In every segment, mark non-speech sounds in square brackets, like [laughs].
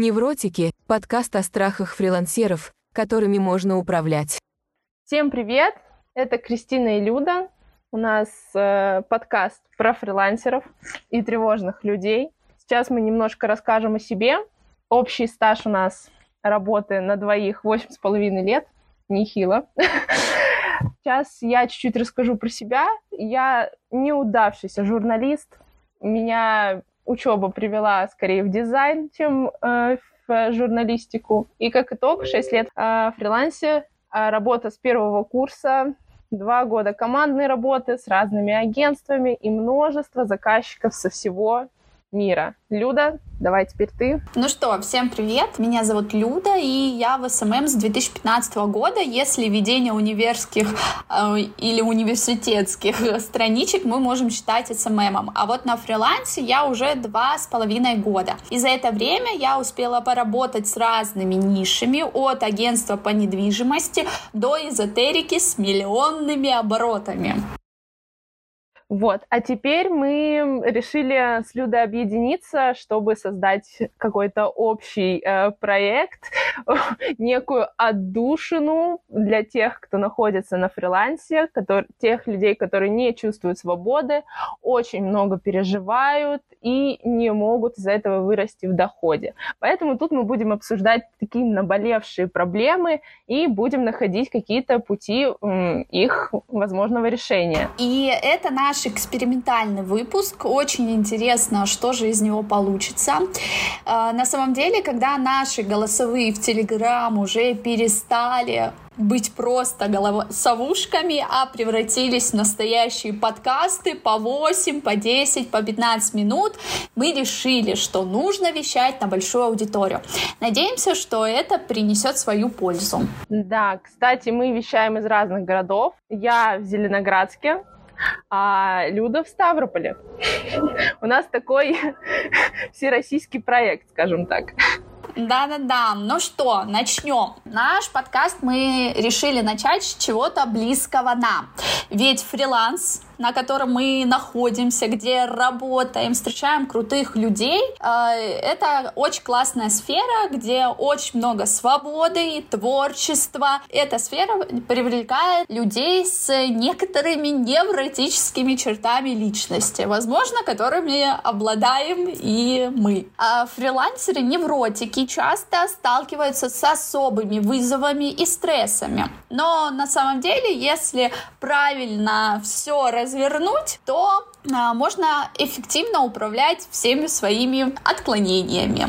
Невротики – подкаст о страхах фрилансеров, которыми можно управлять. Всем привет! Это Кристина и Люда. У нас э, подкаст про фрилансеров и тревожных людей. Сейчас мы немножко расскажем о себе. Общий стаж у нас работы на двоих восемь с половиной лет. Нехило. [laughs] Сейчас я чуть-чуть расскажу про себя. Я неудавшийся журналист. Меня учеба привела скорее в дизайн, чем э, в журналистику. И как итог, 6 лет э, фриланса, э, работа с первого курса, два года командной работы с разными агентствами и множество заказчиков со всего мира. Люда, давай теперь ты. Ну что, всем привет. Меня зовут Люда, и я в СММ с 2015 года. Если ведение универских э, или университетских [laughs] страничек мы можем считать СММом. А вот на фрилансе я уже два с половиной года. И за это время я успела поработать с разными нишами, от агентства по недвижимости до эзотерики с миллионными оборотами. Вот, а теперь мы решили с Людой объединиться, чтобы создать какой-то общий э, проект, [laughs] некую отдушину для тех, кто находится на фрилансе, который, тех людей, которые не чувствуют свободы, очень много переживают и не могут из-за этого вырасти в доходе. Поэтому тут мы будем обсуждать такие наболевшие проблемы и будем находить какие-то пути м, их возможного решения. И это наш наш экспериментальный выпуск. Очень интересно, что же из него получится. А, на самом деле, когда наши голосовые в Телеграм уже перестали быть просто голосовушками, а превратились в настоящие подкасты по 8, по 10, по 15 минут, мы решили, что нужно вещать на большую аудиторию. Надеемся, что это принесет свою пользу. Да, кстати, мы вещаем из разных городов. Я в Зеленоградске, а Люда в Ставрополе. У нас такой [laughs] всероссийский проект, скажем так. Да-да-да. Ну что, начнем. Наш подкаст мы решили начать с чего-то близкого нам. Ведь фриланс на котором мы находимся, где работаем, встречаем крутых людей. Э, это очень классная сфера, где очень много свободы, творчества. Эта сфера привлекает людей с некоторыми невротическими чертами личности, возможно, которыми обладаем и мы. А фрилансеры невротики часто сталкиваются с особыми вызовами и стрессами. Но на самом деле, если правильно все раз развернуть, то а, можно эффективно управлять всеми своими отклонениями.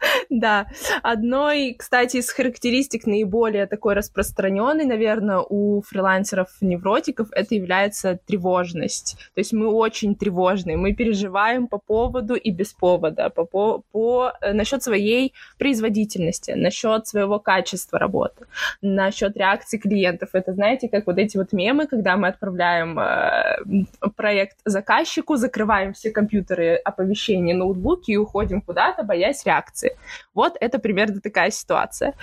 [laughs] Да, одной, кстати, из характеристик наиболее такой распространенной, наверное, у фрилансеров-невротиков это является тревожность. То есть мы очень тревожные, мы переживаем по поводу и без повода, по, по, по э, насчет своей производительности, насчет своего качества работы, насчет реакции клиентов. Это, знаете, как вот эти вот мемы, когда мы отправляем э, проект заказчику, закрываем все компьютеры, оповещения, ноутбуки и уходим куда-то, боясь реакции. Вот это примерно такая ситуация.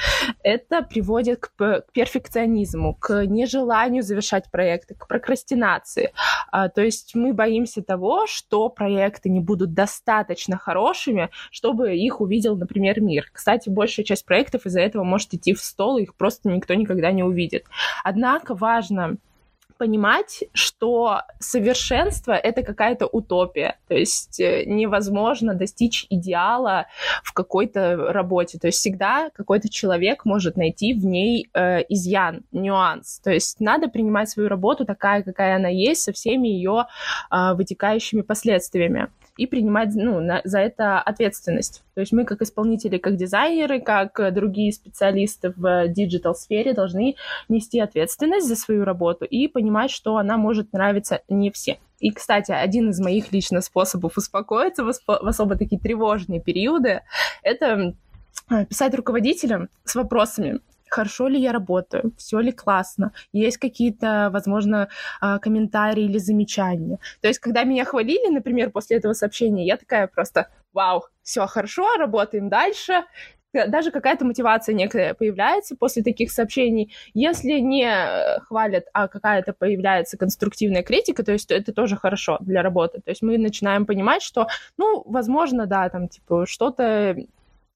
Это приводит к, к перфекционизму, к нежеланию завершать проекты, к прокрастинации. А, то есть мы боимся того, что проекты не будут достаточно хорошими, чтобы их увидел, например, мир. Кстати, большая часть проектов из-за этого может идти в стол, и их просто никто никогда не увидит. Однако важно понимать, что совершенство — это какая-то утопия. То есть э, невозможно достичь идеала в какой-то работе. То есть всегда какой-то человек может найти в ней э, изъян, нюанс. То есть надо принимать свою работу такая, какая она есть, со всеми ее э, вытекающими последствиями и принимать ну, на, за это ответственность. То есть мы как исполнители, как дизайнеры, как другие специалисты в диджитал-сфере должны нести ответственность за свою работу и понимать, что она может нравиться не всем. И, кстати, один из моих лично способов успокоиться в, в особо такие тревожные периоды — это э, писать руководителям с вопросами, хорошо ли я работаю, все ли классно, есть какие-то, возможно, а, комментарии или замечания. То есть, когда меня хвалили, например, после этого сообщения, я такая просто, вау, все хорошо, работаем дальше, даже какая-то мотивация некая появляется после таких сообщений. Если не хвалят, а какая-то появляется конструктивная критика, то есть это тоже хорошо для работы. То есть мы начинаем понимать, что, ну, возможно, да, там, типа, что-то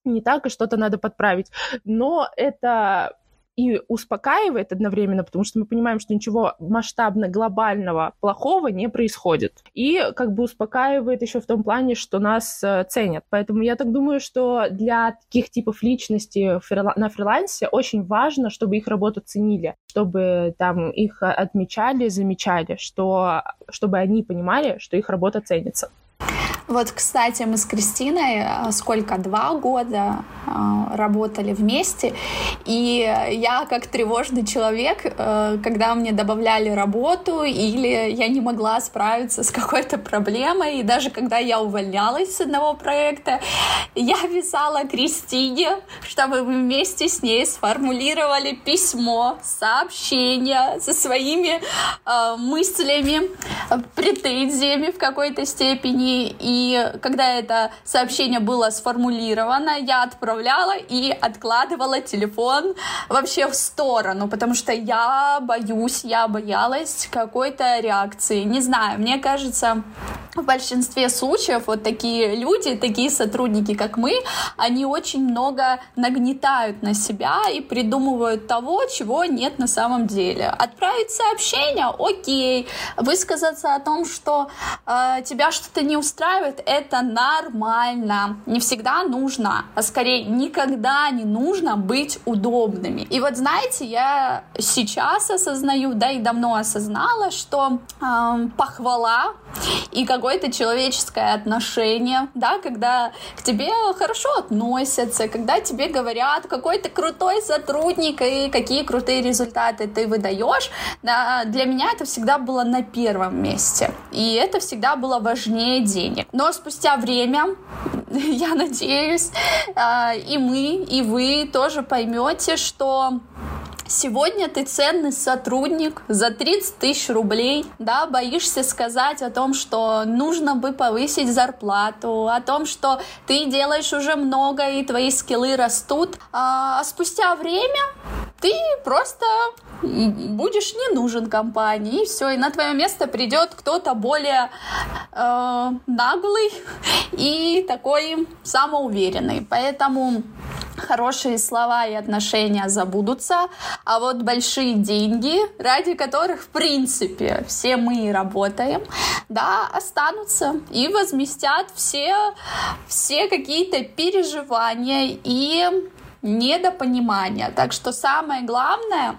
не так, и что-то надо подправить. Но это и успокаивает одновременно, потому что мы понимаем, что ничего масштабно глобального плохого не происходит. И как бы успокаивает еще в том плане, что нас э, ценят. Поэтому я так думаю, что для таких типов личности на фрилансе очень важно, чтобы их работу ценили, чтобы там их отмечали, замечали, что, чтобы они понимали, что их работа ценится. Вот, кстати, мы с Кристиной э, сколько, два года э, работали вместе, и я как тревожный человек, э, когда мне добавляли работу или я не могла справиться с какой-то проблемой, и даже когда я увольнялась с одного проекта, я писала Кристине, чтобы мы вместе с ней сформулировали письмо, сообщение со своими мыслями, претензиями в какой-то степени, и и когда это сообщение было сформулировано, я отправляла и откладывала телефон вообще в сторону, потому что я боюсь, я боялась какой-то реакции. Не знаю, мне кажется, в большинстве случаев вот такие люди, такие сотрудники, как мы, они очень много нагнетают на себя и придумывают того, чего нет на самом деле. Отправить сообщение, окей, высказаться о том, что э, тебя что-то не устраивает, это нормально. Не всегда нужно, а скорее никогда не нужно быть удобными. И вот знаете, я сейчас осознаю, да и давно осознала, что э, похвала и какое-то человеческое отношение, да, когда к тебе хорошо относятся, когда тебе говорят, какой ты крутой сотрудник и какие крутые результаты ты выдаешь, да, для меня это всегда было на первом месте. И это всегда было важнее денег. Но спустя время, [laughs] я надеюсь, а, и мы, и вы тоже поймете, что Сегодня ты ценный сотрудник за 30 тысяч рублей, да, боишься сказать о том, что нужно бы повысить зарплату, о том, что ты делаешь уже много и твои скиллы растут, а спустя время ты просто будешь не нужен компании, и все, и на твое место придет кто-то более э, наглый и такой самоуверенный. Поэтому хорошие слова и отношения забудутся, а вот большие деньги, ради которых, в принципе, все мы работаем, да, останутся и возместят все, все какие-то переживания и недопонимания. Так что самое главное,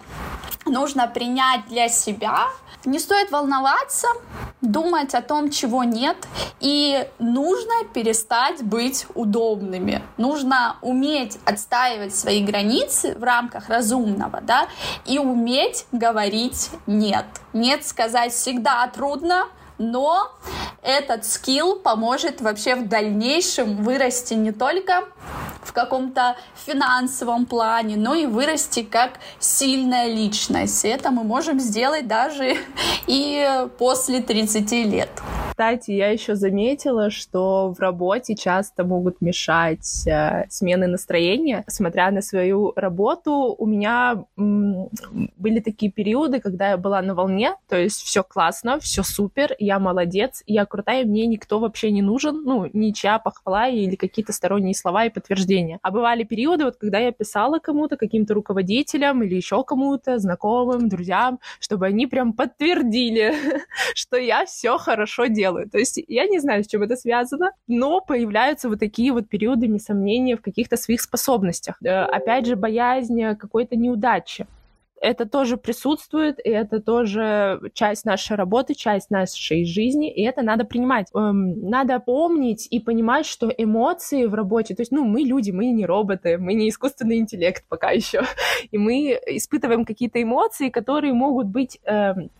нужно принять для себя не стоит волноваться, думать о том, чего нет, и нужно перестать быть удобными. Нужно уметь отстаивать свои границы в рамках разумного, да, и уметь говорить нет. Нет сказать всегда трудно, но этот скилл поможет вообще в дальнейшем вырасти не только в каком-то финансовом плане, но и вырасти как сильная личность. Это мы можем сделать даже [laughs] и после 30 лет. Кстати, я еще заметила, что в работе часто могут мешать э, смены настроения. Смотря на свою работу, у меня м, были такие периоды, когда я была на волне, то есть все классно, все супер, я молодец, я крутая, мне никто вообще не нужен, ну, ничья похвала или какие-то сторонние слова и подтверждения. А бывали периоды, вот когда я писала кому-то, каким-то руководителям или еще кому-то, знакомым, друзьям, чтобы они прям подтвердили, [laughs] что я все хорошо делаю. То есть я не знаю, с чем это связано, но появляются вот такие вот периоды сомнения в каких-то своих способностях. Э, опять же, боязнь какой-то неудачи это тоже присутствует, и это тоже часть нашей работы, часть нашей жизни, и это надо принимать. Эм, надо помнить и понимать, что эмоции в работе, то есть, ну, мы люди, мы не роботы, мы не искусственный интеллект пока еще, [laughs] и мы испытываем какие-то эмоции, которые могут быть эм,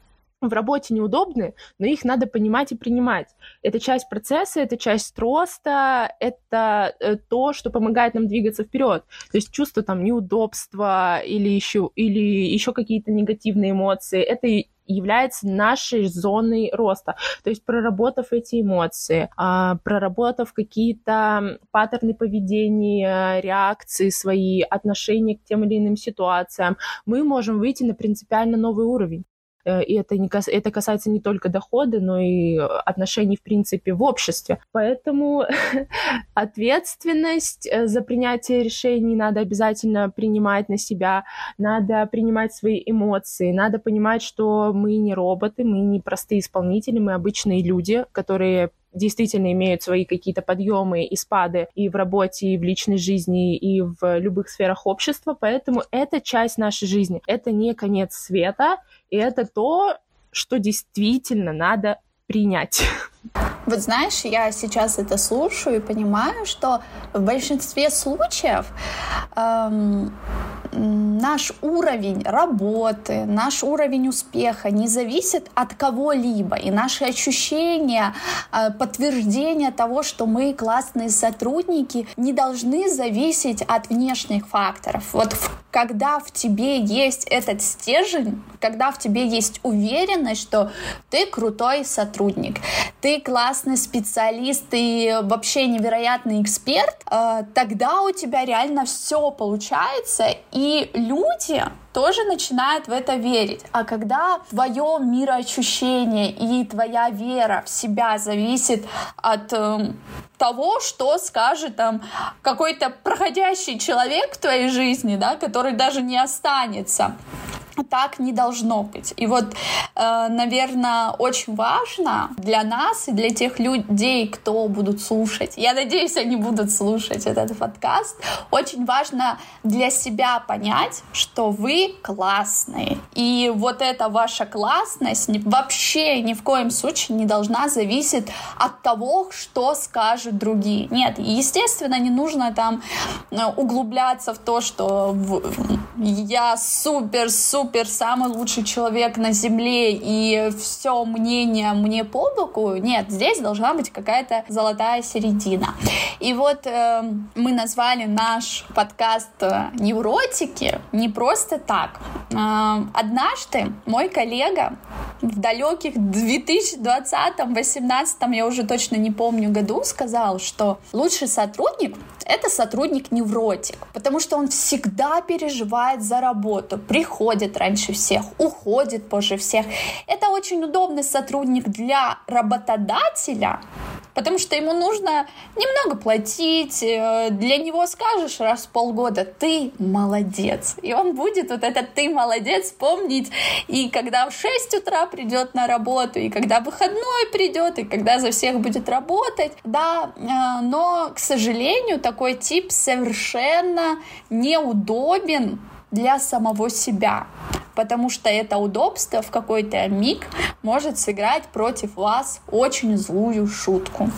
в работе неудобны, но их надо понимать и принимать. Это часть процесса, это часть роста, это э, то, что помогает нам двигаться вперед. То есть чувство там неудобства или еще, или еще какие-то негативные эмоции, это является нашей зоной роста. То есть проработав эти эмоции, а, проработав какие-то паттерны поведения, реакции свои, отношения к тем или иным ситуациям, мы можем выйти на принципиально новый уровень. Э, и это, не это касается не только дохода, но и отношений, в принципе, в обществе. Поэтому [laughs] ответственность э, за принятие решений надо обязательно принимать на себя, надо принимать свои эмоции, надо понимать, что мы не роботы, мы не простые исполнители, мы обычные люди, которые действительно имеют свои какие-то подъемы и спады и в работе, и в личной жизни, и в любых сферах общества, поэтому это часть нашей жизни. Это не конец света, и это то, что действительно надо принять. [laughs] Вот знаешь, я сейчас это слушаю и понимаю, что в большинстве случаев эм, наш уровень работы, наш уровень успеха не зависит от кого-либо. И наши ощущения, э, подтверждение того, что мы классные сотрудники, не должны зависеть от внешних факторов. Вот когда в тебе есть этот стержень, когда в тебе есть уверенность, что ты крутой сотрудник, ты классный специалист и вообще невероятный эксперт, э, тогда у тебя реально все получается, и люди тоже начинают в это верить. А когда твое мироощущение и твоя вера в себя зависит от э, того, что скажет там какой-то проходящий человек в твоей жизни, да, который даже не останется, так не должно быть. И вот, э, наверное, очень важно для нас и для тех людей, кто будут слушать, я надеюсь, они будут слушать этот подкаст, очень важно для себя понять, что вы классные. И вот эта ваша классность вообще ни в коем случае не должна зависеть от того, что скажут другие. Нет, естественно, не нужно там э, углубляться в то, что я супер-супер супер, самый лучший человек на Земле, и все мнение мне по боку. Нет, здесь должна быть какая-то золотая середина. И вот э, мы назвали наш подкаст э, «Невротики» не просто так. Э, однажды мой коллега в далеких 2020-2018, я уже точно не помню году, сказал, что лучший сотрудник — это сотрудник-невротик, потому что он всегда переживает за работу, приходит раньше всех, уходит позже всех. Это очень удобный сотрудник для работодателя, потому что ему нужно немного платить, э, для него скажешь раз в полгода «ты молодец», и он будет вот этот «ты молодец» помнить, и когда в 6 утра придет на работу, и когда выходной придет, и когда за всех будет работать, да, э, но, к сожалению, такой тип совершенно неудобен для самого себя, потому что это удобство в какой-то миг может сыграть против вас очень злую шутку.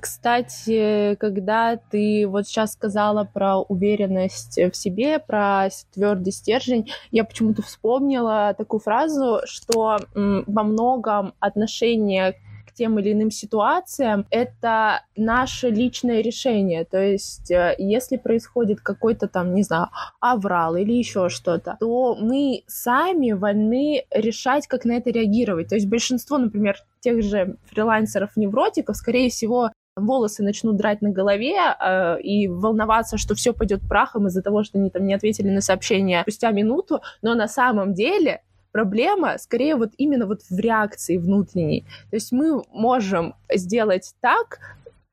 Кстати, когда ты вот сейчас сказала про уверенность в себе, про твердый стержень, я почему-то вспомнила такую фразу, что во многом отношение тем или иным ситуациям, это наше личное решение. То есть, э, если происходит какой-то там, не знаю, аврал или еще что-то, то мы сами вольны решать, как на это реагировать. То есть большинство, например, тех же фрилансеров-невротиков, скорее всего, волосы начнут драть на голове э, и волноваться, что все пойдет прахом из-за того, что они там не ответили на сообщение спустя минуту, но на самом деле Проблема скорее вот именно вот в реакции внутренней. То есть мы можем сделать так,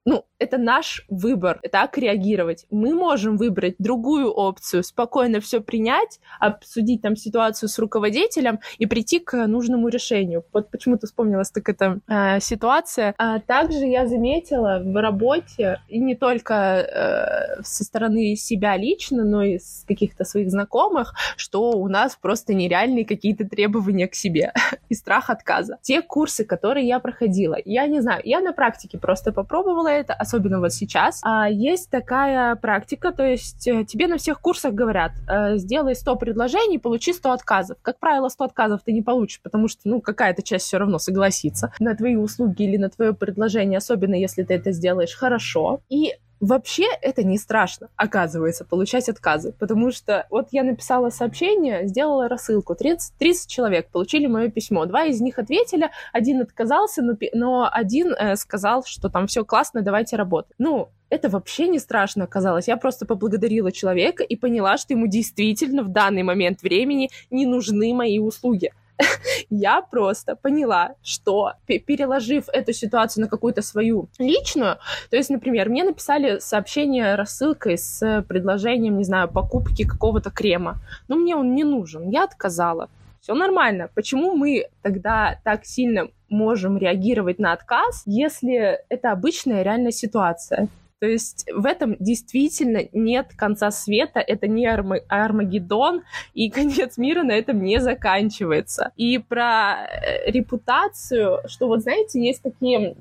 ну, это наш выбор, так реагировать. Мы можем выбрать другую опцию, спокойно все принять, обсудить там ситуацию с руководителем и прийти к нужному решению. Вот почему-то вспомнилась так эта э, ситуация. А также я заметила в работе, и не только э, со стороны себя лично, но и с каких-то своих знакомых, что у нас просто нереальные какие-то требования к себе [laughs] и страх отказа. Те курсы, которые я проходила, я не знаю, я на практике просто попробовала это, особенно вот сейчас, а, есть такая практика, то есть э, тебе на всех курсах говорят, э, сделай 100 предложений, получи 100 отказов. Как правило, 100 отказов ты не получишь, потому что, ну, какая-то часть все равно согласится на твои услуги или на твое предложение, особенно если ты это сделаешь хорошо. И Вообще это не страшно, оказывается, получать отказы, потому что вот я написала сообщение, сделала рассылку, 30, 30 человек получили мое письмо, два из них ответили, один отказался, но, но один э, сказал, что там все классно, давайте работать. Ну, это вообще не страшно оказалось. Я просто поблагодарила человека и поняла, что ему действительно в данный момент времени не нужны мои услуги [laughs] я просто поняла, что переложив эту ситуацию на какую-то свою личную, то есть, например, мне написали сообщение рассылкой с предложением, не знаю, покупки какого-то крема, но мне он не нужен, я отказала. Все нормально. Почему мы тогда так сильно можем реагировать на отказ, если это обычная реальная ситуация? То есть в этом действительно нет конца света, это не Арма- Армагеддон, и конец мира на этом не заканчивается. И про э, репутацию, что вот знаете, есть такие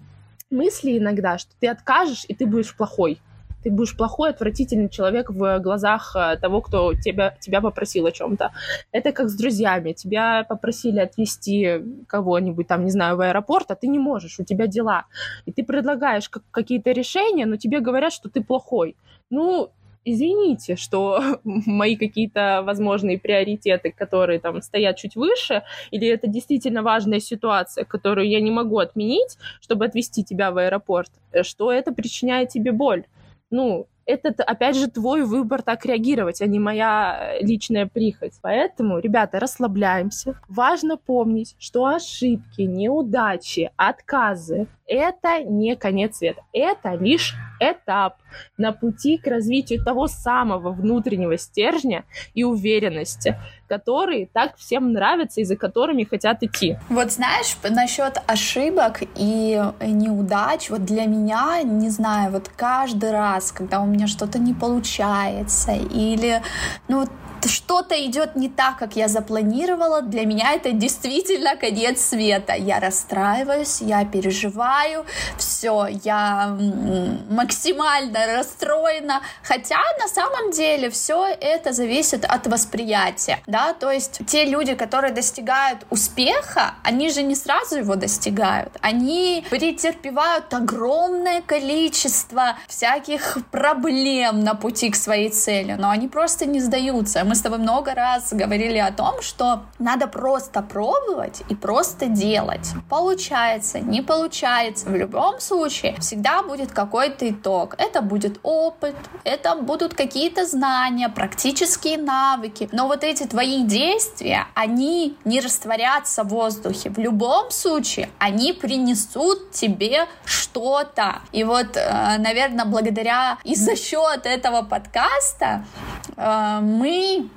мысли иногда, что ты откажешь, и ты будешь плохой ты будешь плохой, отвратительный человек в глазах э, того, кто тебя, тебя попросил о чем-то. Это как с друзьями. Тебя попросили отвезти кого-нибудь там, не знаю, в аэропорт, а ты не можешь, у тебя дела. И ты предлагаешь как- какие-то решения, но тебе говорят, что ты плохой. Ну, извините, что [laughs] мои какие-то возможные приоритеты, которые там стоят чуть выше, или это действительно важная ситуация, которую я не могу отменить, чтобы отвезти тебя в аэропорт, э, что это причиняет тебе боль ну, это, опять же, твой выбор так реагировать, а не моя э, личная прихоть. Поэтому, ребята, расслабляемся. Важно помнить, что ошибки, неудачи, отказы — это не конец света. Это лишь этап на пути к развитию того самого внутреннего стержня и уверенности, которые так всем нравятся и за которыми хотят идти. Вот знаешь, насчет ошибок и неудач, вот для меня, не знаю, вот каждый раз, когда у меня что-то не получается, или, ну, что-то идет не так, как я запланировала, для меня это действительно конец света. Я расстраиваюсь, я переживаю, все, я максимально расстроена. Хотя на самом деле все это зависит от восприятия, да, то есть те люди, которые достигают успеха, они же не сразу его достигают, они претерпевают огромное количество всяких проблем на пути к своей цели, но они просто не сдаются мы с тобой много раз говорили о том, что надо просто пробовать и просто делать. Получается, не получается. В любом случае всегда будет какой-то итог. Это будет опыт, это будут какие-то знания, практические навыки. Но вот эти твои действия, они не растворятся в воздухе. В любом случае они принесут тебе что-то. И вот, э, наверное, благодаря и за счет этого подкаста э,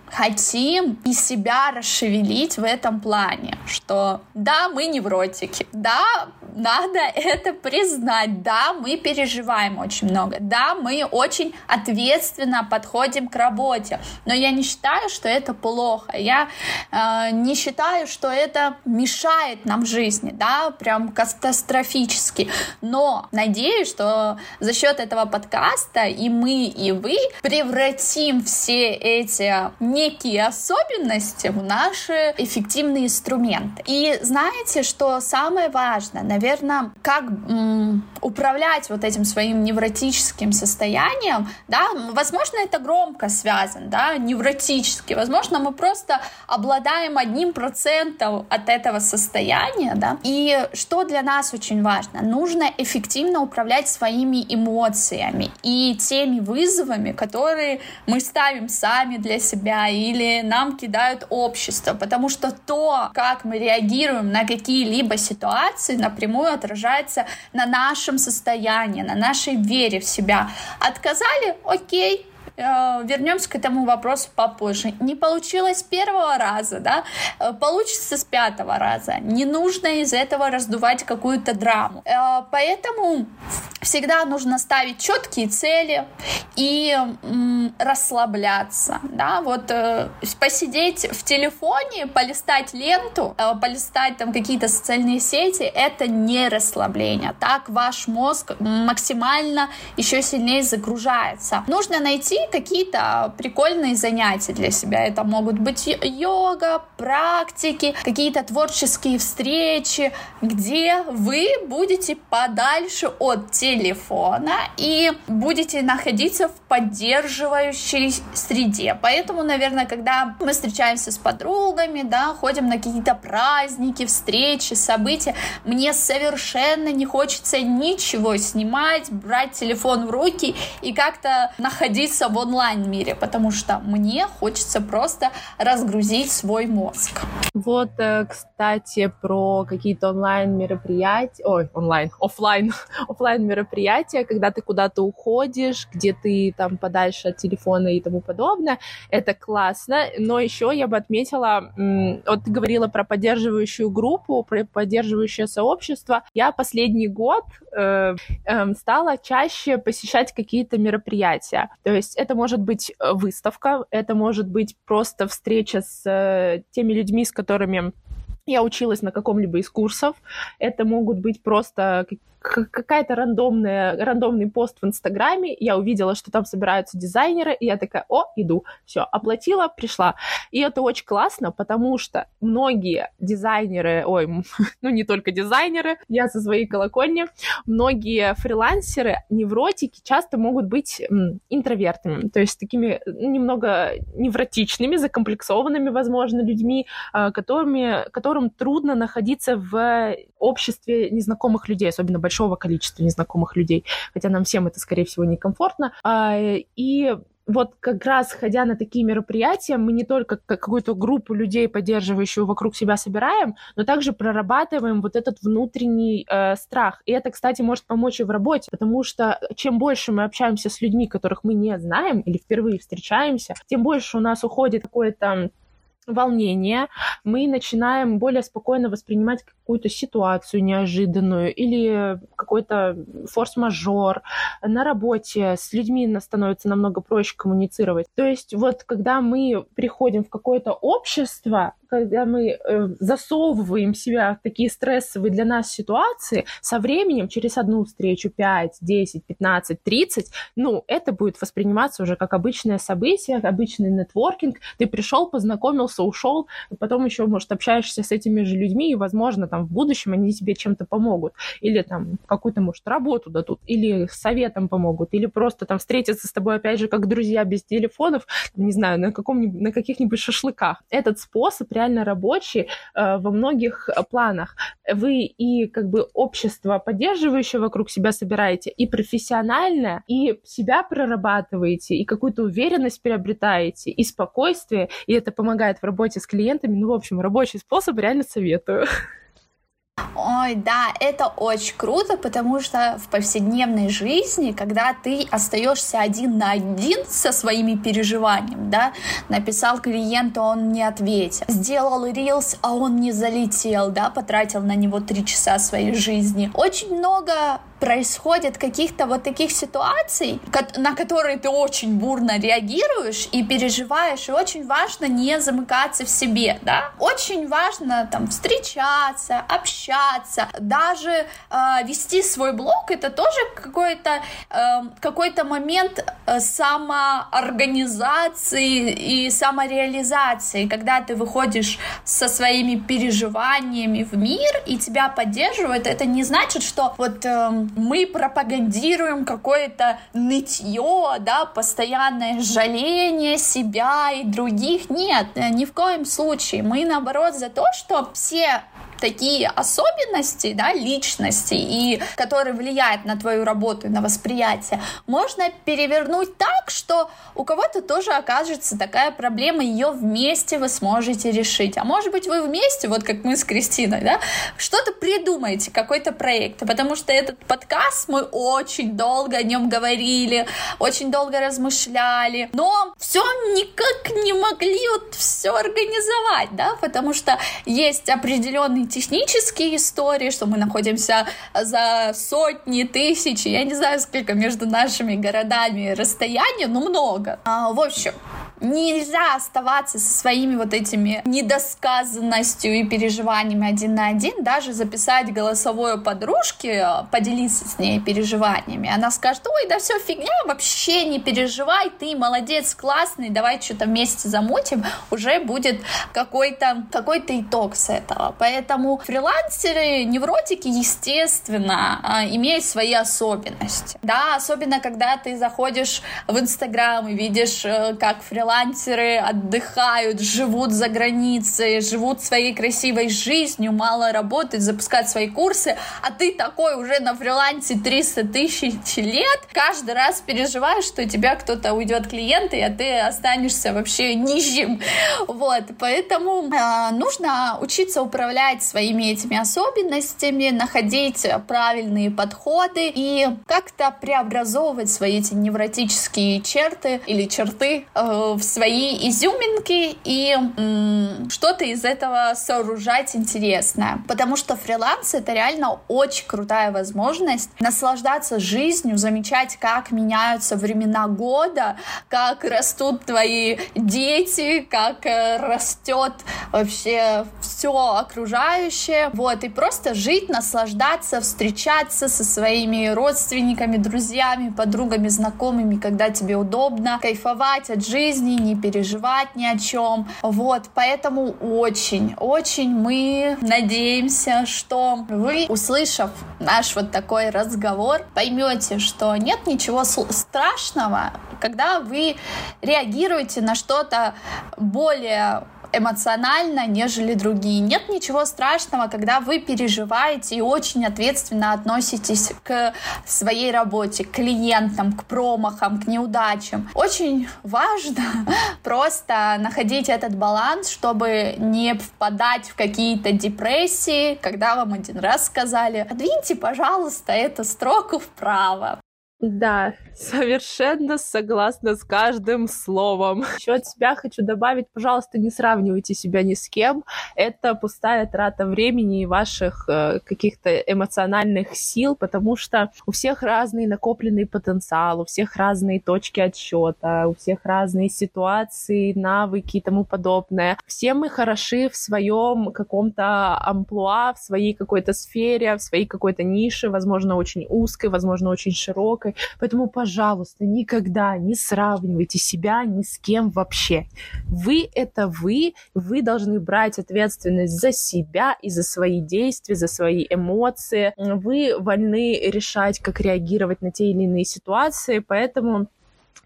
хотим и себя расшевелить в этом плане, что да, мы невротики, да, надо это признать. Да, мы переживаем очень много. Да, мы очень ответственно подходим к работе. Но я не считаю, что это плохо. Я э, не считаю, что это мешает нам жизни, да, прям катастрофически. Но надеюсь, что за счет этого подкаста и мы, и вы превратим все эти некие особенности в наши эффективные инструменты. И знаете, что самое важное, наверное, наверное, как м, управлять вот этим своим невротическим состоянием, да, возможно, это громко связано, да, невротически, возможно, мы просто обладаем одним процентом от этого состояния, да, и что для нас очень важно, нужно эффективно управлять своими эмоциями и теми вызовами, которые мы ставим сами для себя или нам кидают общество, потому что то, как мы реагируем на какие-либо ситуации, например, напрямую отражается на нашем состоянии, на нашей вере в себя. Отказали? Окей, вернемся к этому вопросу попозже. Не получилось с первого раза, да, э, получится с пятого раза. Не нужно из этого раздувать какую-то драму. Э, поэтому всегда нужно ставить четкие цели и расслабляться, да, вот посидеть в телефоне, полистать ленту, полистать там какие-то социальные сети, это не расслабление. Так ваш мозг максимально еще сильнее загружается. Нужно найти какие-то прикольные занятия для себя. Это могут быть йога, практики, какие-то творческие встречи, где вы будете подальше от телефона и будете находиться в поддерживающей среде. Поэтому, наверное, когда мы встречаемся с подругами, да, ходим на какие-то праздники, встречи, события, мне совершенно не хочется ничего снимать, брать телефон в руки и как-то находиться в онлайн-мире, потому что мне хочется просто разгрузить свой мозг. Вот, э, кстати, про какие-то онлайн-мероприятия, ой, онлайн, офлайн, [laughs] офлайн мероприятия, когда ты куда-то уходишь, где ты там подальше от телефона и тому подобное, это классно, но еще я бы отметила, вот ты говорила про поддерживающую группу, про поддерживающее сообщество, я последний год э, э, стала чаще посещать какие-то мероприятия, то есть это может быть э, выставка, это может быть просто встреча с э, теми людьми, с которыми я училась на каком-либо из курсов. Это могут быть просто какая-то рандомная, рандомный пост в Инстаграме, я увидела, что там собираются дизайнеры, и я такая, о, иду, все, оплатила, пришла. И это очень классно, потому что многие дизайнеры, ой, [laughs] ну не только дизайнеры, я со своей колокольни, многие фрилансеры, невротики часто могут быть интровертами, то есть такими немного невротичными, закомплексованными, возможно, людьми, а, которыми, которым трудно находиться в обществе незнакомых людей, особенно большого количества незнакомых людей, хотя нам всем это, скорее всего, некомфортно. А, и вот как раз ходя на такие мероприятия, мы не только какую-то группу людей, поддерживающую вокруг себя, собираем, но также прорабатываем вот этот внутренний э, страх. И это, кстати, может помочь и в работе, потому что чем больше мы общаемся с людьми, которых мы не знаем или впервые встречаемся, тем больше у нас уходит какое-то волнение, мы начинаем более спокойно воспринимать какую-то ситуацию неожиданную или какой-то форс-мажор на работе с людьми становится намного проще коммуницировать. То есть вот когда мы приходим в какое-то общество, когда мы э, засовываем себя в такие стрессовые для нас ситуации, со временем, через одну встречу, 5, 10, 15, 30, ну, это будет восприниматься уже как обычное событие, обычный нетворкинг. Ты пришел, познакомился, ушел, потом еще, может, общаешься с этими же людьми, и, возможно, там в будущем они тебе чем-то помогут. Или там какую-то, может, работу дадут, или советом помогут, или просто там встретиться с тобой, опять же, как друзья без телефонов, не знаю, на, каком на каких-нибудь шашлыках. Этот способ реально реально рабочий э, во многих э, планах. Вы и как бы общество, поддерживающее вокруг себя собираете, и профессиональное, и себя прорабатываете, и какую-то уверенность приобретаете, и спокойствие, и это помогает в работе с клиентами. Ну, в общем, рабочий способ реально советую. Ой, да, это очень круто, потому что в повседневной жизни, когда ты остаешься один на один со своими переживаниями, да, написал клиенту, он не ответил, сделал рилс, а он не залетел, да, потратил на него три часа своей жизни. Очень много происходит каких-то вот таких ситуаций, на которые ты очень бурно реагируешь и переживаешь, и очень важно не замыкаться в себе, да. Очень важно там встречаться, общаться, даже э, вести свой блог, это тоже какой-то э, какой-то момент э, самоорганизации и самореализации, когда ты выходишь со своими переживаниями в мир и тебя поддерживают, это не значит, что вот э, мы пропагандируем какое-то нытье, да, постоянное жаление себя и других. Нет, ни в коем случае. Мы, наоборот, за то, что все такие особенности, да, личности, и которые влияют на твою работу и на восприятие, можно перевернуть так, что у кого-то тоже окажется такая проблема, ее вместе вы сможете решить. А может быть, вы вместе, вот как мы с Кристиной, да, что-то придумаете, какой-то проект. Потому что этот подкаст мы очень долго о нем говорили, очень долго размышляли, но все никак не могли вот все организовать, да, потому что есть определенный технические истории, что мы находимся за сотни тысяч, я не знаю, сколько между нашими городами расстояние, но много. А, в общем, нельзя оставаться со своими вот этими недосказанностью и переживаниями один на один, даже записать голосовое подружке, поделиться с ней переживаниями. Она скажет, ой, да все фигня, вообще не переживай, ты молодец, классный, давай что-то вместе замутим, уже будет какой-то какой итог с этого. Поэтому фрилансеры, невротики, естественно, а, имеют свои особенности. Да, особенно когда ты заходишь в Инстаграм и видишь, э, как фрилансеры фрилансеры отдыхают, живут за границей, живут своей красивой жизнью, мало работают, запускают свои курсы, а ты такой уже на фрилансе 300 тысяч лет, каждый раз переживаешь, что у тебя кто-то уйдет клиенты, а ты останешься вообще нищим. Вот, поэтому э, нужно учиться управлять своими этими особенностями, находить правильные подходы и как-то преобразовывать свои эти невротические черты или черты э, в свои изюминки и что-то из этого сооружать интересное. Потому что фриланс — это реально очень крутая возможность наслаждаться жизнью, замечать, как меняются времена года, как растут твои дети, как э, растет вообще все окружающее. Вот, и просто жить, наслаждаться, встречаться со своими родственниками, друзьями, подругами, знакомыми, когда тебе удобно, кайфовать от жизни, не переживать ни о чем. Вот, поэтому очень, очень мы надеемся, что вы, услышав наш вот такой разговор, поймете, что нет ничего страшного, когда вы реагируете на что-то более эмоционально, нежели другие. Нет ничего страшного, когда вы переживаете и очень ответственно относитесь к своей работе, к клиентам, к промахам, к неудачам. Очень важно [laughs] просто находить этот баланс, чтобы не впадать в какие-то депрессии, когда вам один раз сказали, подвиньте, пожалуйста, эту строку вправо. Да, совершенно согласна с каждым словом. Еще от себя хочу добавить, пожалуйста, не сравнивайте себя ни с кем. Это пустая трата времени и ваших э, каких-то эмоциональных сил, потому что у всех разный накопленный потенциал, у всех разные точки отсчета, у всех разные ситуации, навыки и тому подобное. Все мы хороши в своем каком-то амплуа, в своей какой-то сфере, в своей какой-то нише, возможно, очень узкой, возможно, очень широкой Поэтому, пожалуйста, никогда не сравнивайте себя ни с кем вообще. Вы — это вы, вы должны брать ответственность за себя и за свои действия, за свои эмоции. Вы вольны решать, как реагировать на те или иные ситуации, поэтому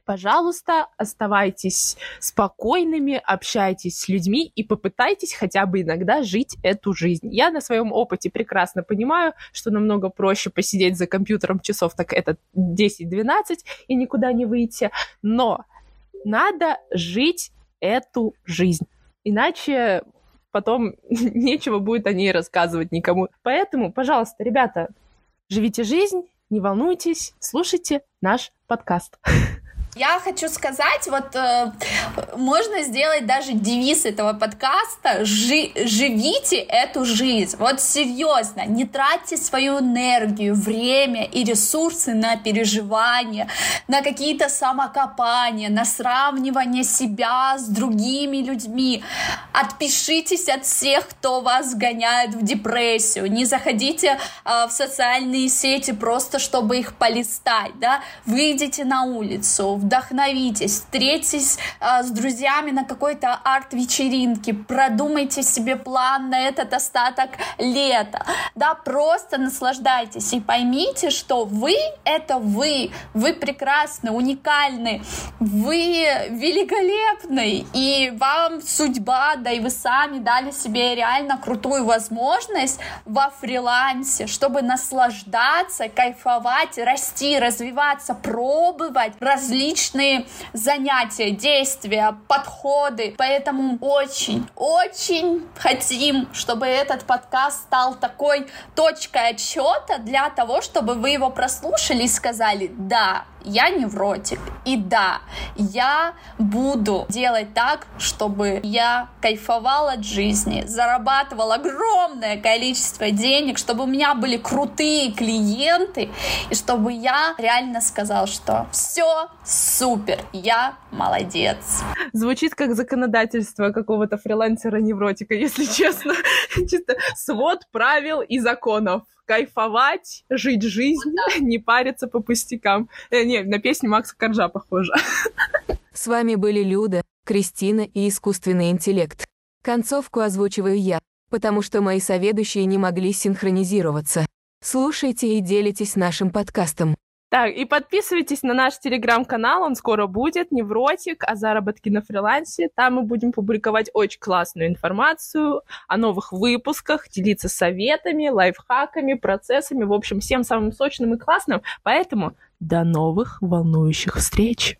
пожалуйста, оставайтесь спокойными, общайтесь с людьми и попытайтесь хотя бы иногда жить эту жизнь. Я на своем опыте прекрасно понимаю, что намного проще посидеть за компьютером часов, так это 10-12 и никуда не выйти, но надо жить эту жизнь. Иначе потом [laughs] нечего будет о ней рассказывать никому. Поэтому, пожалуйста, ребята, живите жизнь, не волнуйтесь, слушайте наш подкаст. [laughs] Я хочу сказать, вот э, можно сделать даже девиз этого подкаста «Жи «Живите эту жизнь». Вот серьезно, не тратьте свою энергию, время и ресурсы на переживания, на какие-то самокопания, на сравнивание себя с другими людьми. Отпишитесь от всех, кто вас гоняет в депрессию. Не заходите э, в социальные сети просто, чтобы их полистать. Да? Выйдите на улицу, вдохновитесь, встретитесь э, с друзьями на какой-то арт-вечеринке, продумайте себе план на этот остаток лета, да, просто наслаждайтесь и поймите, что вы — это вы, вы прекрасны, уникальны, вы великолепны, и вам судьба, да и вы сами дали себе реально крутую возможность во фрилансе, чтобы наслаждаться, кайфовать, расти, развиваться, пробовать различные различные занятия, действия, подходы. Поэтому очень, очень хотим, чтобы этот подкаст стал такой точкой отсчета для того, чтобы вы его прослушали и сказали, да, я невротик. И да, я буду делать так, чтобы я кайфовала от жизни, зарабатывала огромное количество денег, чтобы у меня были крутые клиенты, и чтобы я реально сказал, что все супер, я молодец. Звучит как законодательство какого-то фрилансера-невротика, если [laughs] честно. Чисто свод правил и законов кайфовать, жить жизнь, да. [laughs] не париться по пустякам. Э, не, на песню Макса Коржа похоже. С вами были Люда, Кристина и искусственный интеллект. Концовку озвучиваю я, потому что мои соведущие не могли синхронизироваться. Слушайте и делитесь нашим подкастом. Так, и подписывайтесь на наш телеграм-канал, он скоро будет, Невротик, о заработке на фрилансе. Там мы будем публиковать очень классную информацию о новых выпусках, делиться советами, лайфхаками, процессами, в общем, всем самым сочным и классным. Поэтому до новых волнующих встреч!